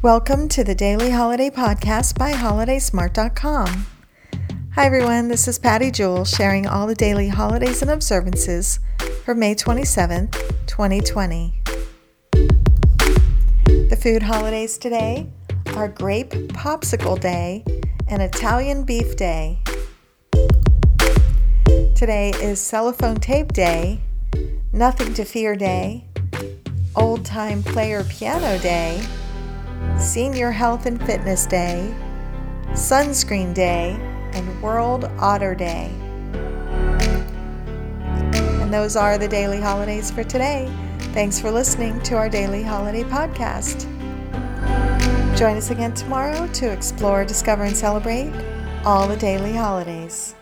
Welcome to the Daily Holiday Podcast by HolidaySmart.com. Hi, everyone. This is Patty Jewell sharing all the daily holidays and observances for May 27th, 2020. The food holidays today are Grape Popsicle Day and Italian Beef Day. Today is Cellophane Tape Day, Nothing to Fear Day, Old Time Player Piano Day, Senior Health and Fitness Day, Sunscreen Day, and World Otter Day. And those are the daily holidays for today. Thanks for listening to our daily holiday podcast. Join us again tomorrow to explore, discover, and celebrate all the daily holidays.